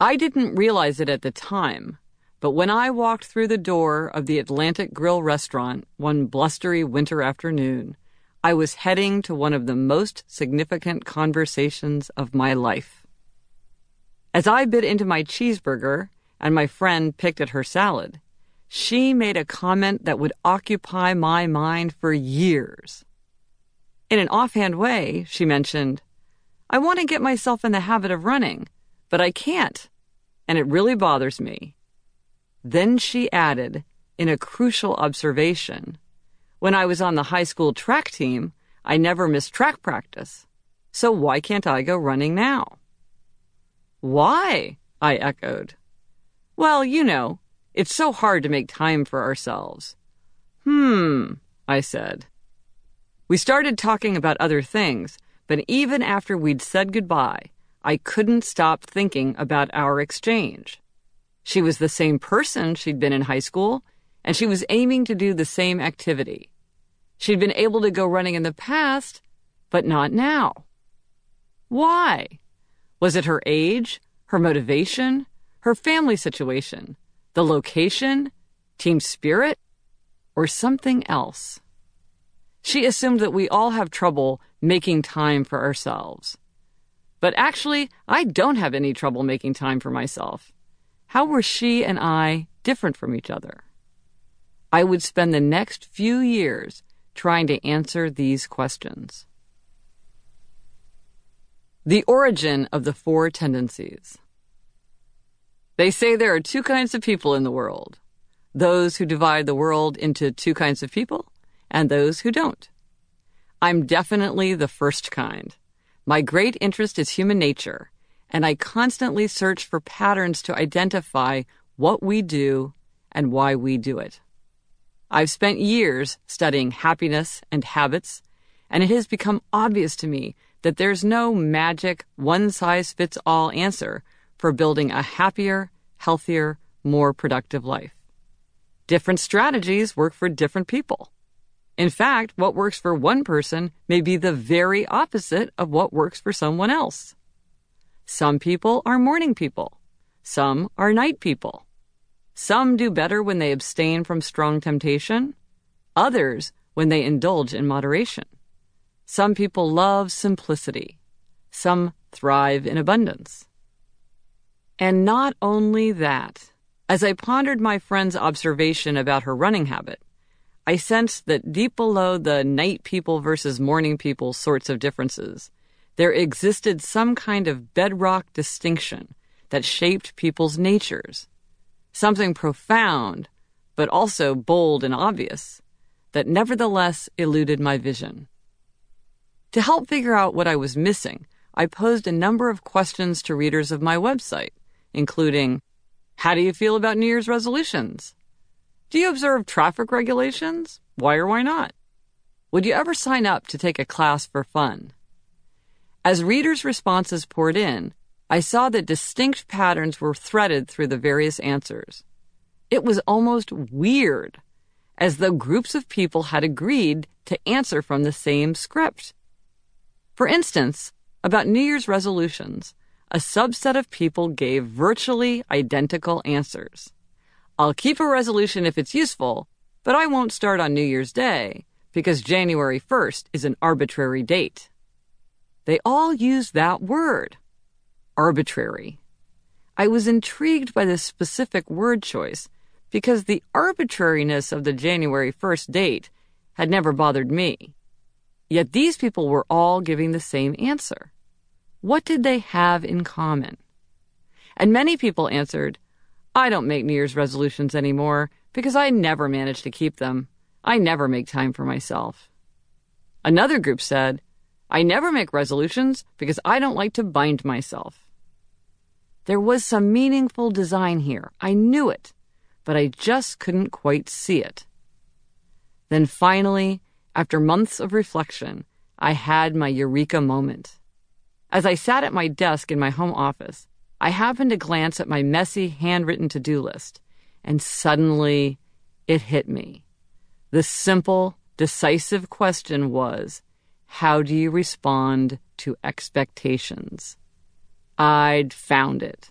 I didn't realize it at the time, but when I walked through the door of the Atlantic Grill restaurant one blustery winter afternoon, I was heading to one of the most significant conversations of my life. As I bit into my cheeseburger and my friend picked at her salad, she made a comment that would occupy my mind for years. In an offhand way, she mentioned, I want to get myself in the habit of running but I can't, and it really bothers me. Then she added, in a crucial observation, when I was on the high school track team, I never missed track practice. So why can't I go running now? Why? I echoed. Well, you know, it's so hard to make time for ourselves. Hmm, I said. We started talking about other things, but even after we'd said goodbye, I couldn't stop thinking about our exchange. She was the same person she'd been in high school, and she was aiming to do the same activity. She'd been able to go running in the past, but not now. Why? Was it her age, her motivation, her family situation, the location, team spirit, or something else? She assumed that we all have trouble making time for ourselves. But actually, I don't have any trouble making time for myself. How were she and I different from each other? I would spend the next few years trying to answer these questions. The origin of the four tendencies. They say there are two kinds of people in the world those who divide the world into two kinds of people, and those who don't. I'm definitely the first kind. My great interest is human nature, and I constantly search for patterns to identify what we do and why we do it. I've spent years studying happiness and habits, and it has become obvious to me that there's no magic, one size fits all answer for building a happier, healthier, more productive life. Different strategies work for different people. In fact, what works for one person may be the very opposite of what works for someone else. Some people are morning people. Some are night people. Some do better when they abstain from strong temptation. Others when they indulge in moderation. Some people love simplicity. Some thrive in abundance. And not only that, as I pondered my friend's observation about her running habit, I sensed that deep below the night people versus morning people sorts of differences, there existed some kind of bedrock distinction that shaped people's natures. Something profound, but also bold and obvious, that nevertheless eluded my vision. To help figure out what I was missing, I posed a number of questions to readers of my website, including How do you feel about New Year's resolutions? Do you observe traffic regulations? Why or why not? Would you ever sign up to take a class for fun? As readers' responses poured in, I saw that distinct patterns were threaded through the various answers. It was almost weird, as though groups of people had agreed to answer from the same script. For instance, about New Year's resolutions, a subset of people gave virtually identical answers. I'll keep a resolution if it's useful, but I won't start on New Year's Day because January 1st is an arbitrary date. They all use that word arbitrary. I was intrigued by this specific word choice because the arbitrariness of the January 1st date had never bothered me. Yet these people were all giving the same answer. What did they have in common? And many people answered, I don't make New Year's resolutions anymore because I never manage to keep them. I never make time for myself. Another group said, I never make resolutions because I don't like to bind myself. There was some meaningful design here. I knew it, but I just couldn't quite see it. Then finally, after months of reflection, I had my eureka moment. As I sat at my desk in my home office, I happened to glance at my messy handwritten to do list, and suddenly it hit me. The simple, decisive question was how do you respond to expectations? I'd found it.